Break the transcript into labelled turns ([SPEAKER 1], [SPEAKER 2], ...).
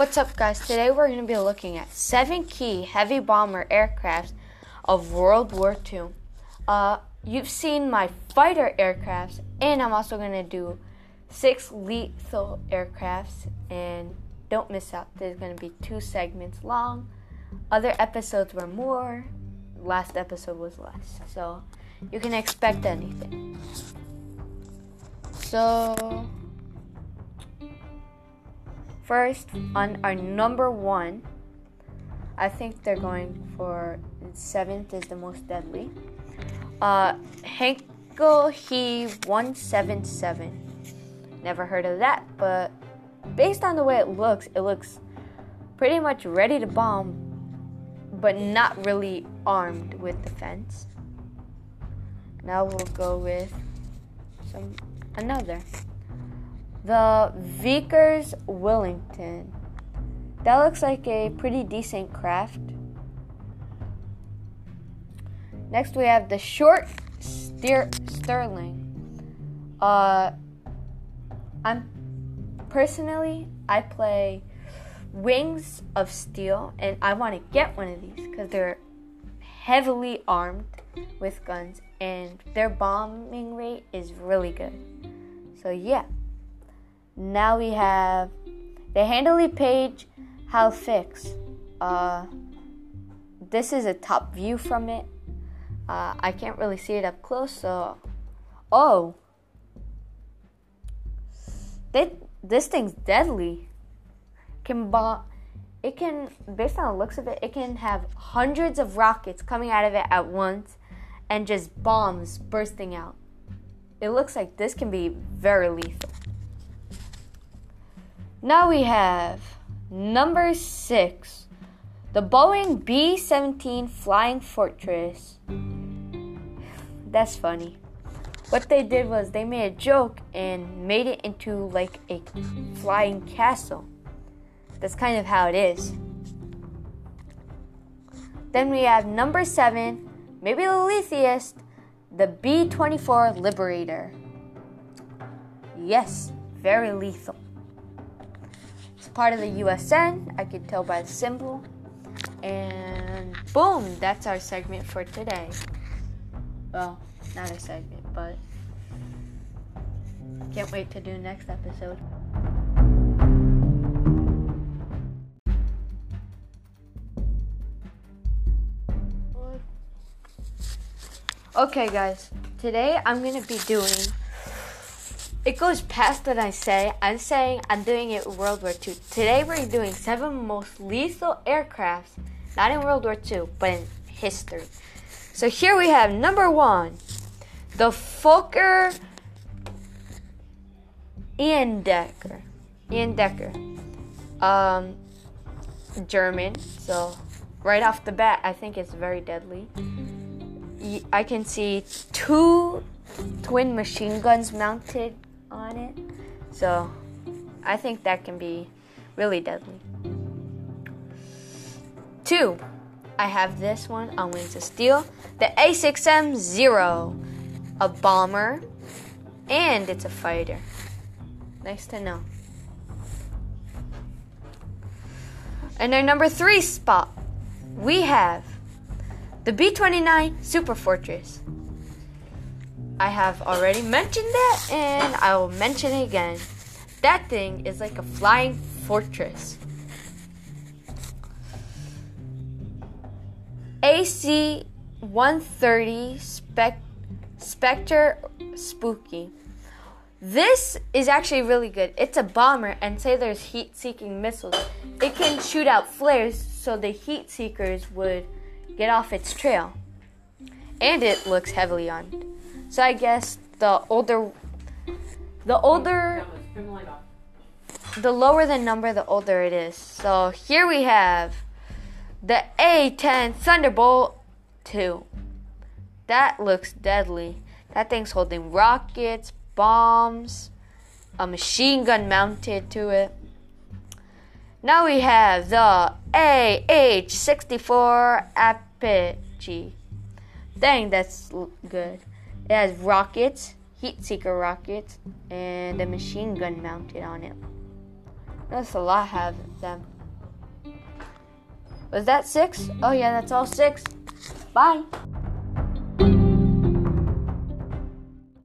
[SPEAKER 1] What's up, guys? Today we're going to be looking at seven key heavy bomber aircrafts of World War II. Uh, you've seen my fighter aircrafts, and I'm also going to do six lethal aircrafts. And don't miss out, there's going to be two segments long. Other episodes were more, last episode was less. So you can expect anything. So First, on our number one, I think they're going for seventh is the most deadly. Uh, Heinkel He 177. Never heard of that, but based on the way it looks, it looks pretty much ready to bomb, but not really armed with defense. Now we'll go with some another. The Vickers Wellington. That looks like a pretty decent craft. Next we have the short steer Stirling. Uh I'm personally I play Wings of Steel and I want to get one of these cuz they're heavily armed with guns and their bombing rate is really good. So yeah. Now we have the Handley page how fix. Uh, this is a top view from it. Uh, I can't really see it up close, so oh, they, this thing's deadly. Can bomb. It can, based on the looks of it, it can have hundreds of rockets coming out of it at once, and just bombs bursting out. It looks like this can be very lethal. Now we have number six, the Boeing B 17 Flying Fortress. That's funny. What they did was they made a joke and made it into like a flying castle. That's kind of how it is. Then we have number seven, maybe the lethiest, the B 24 Liberator. Yes, very lethal. It's part of the USN. I could tell by the symbol. And boom, that's our segment for today. Well, not a segment, but can't wait to do next episode. Okay, guys, today I'm gonna be doing it goes past what I say. I'm saying I'm doing it World War II. Today we're doing seven most lethal aircrafts, not in World War II, but in history. So here we have number one, the Fokker Eindecker. Ian Decker. Um, German. So right off the bat, I think it's very deadly. I can see two twin machine guns mounted on it. So I think that can be really deadly. Two, I have this one on Wings of Steel, the A6M Zero, a bomber, and it's a fighter. Nice to know. And our number three spot, we have the B 29 Super Fortress. I have already mentioned that and I will mention it again. That thing is like a flying fortress. AC 130 Spec- Spectre Spooky. This is actually really good. It's a bomber, and say there's heat seeking missiles, it can shoot out flares so the heat seekers would get off its trail. And it looks heavily armed. So I guess the older, the older, the lower the number, the older it is. So here we have the A10 Thunderbolt 2. That looks deadly. That thing's holding rockets, bombs, a machine gun mounted to it. Now we have the AH-64 Apache. Dang, that's good. It has rockets, heat seeker rockets, and a machine gun mounted on it. That's a lot have them. Was that six? Oh yeah, that's all six. Bye.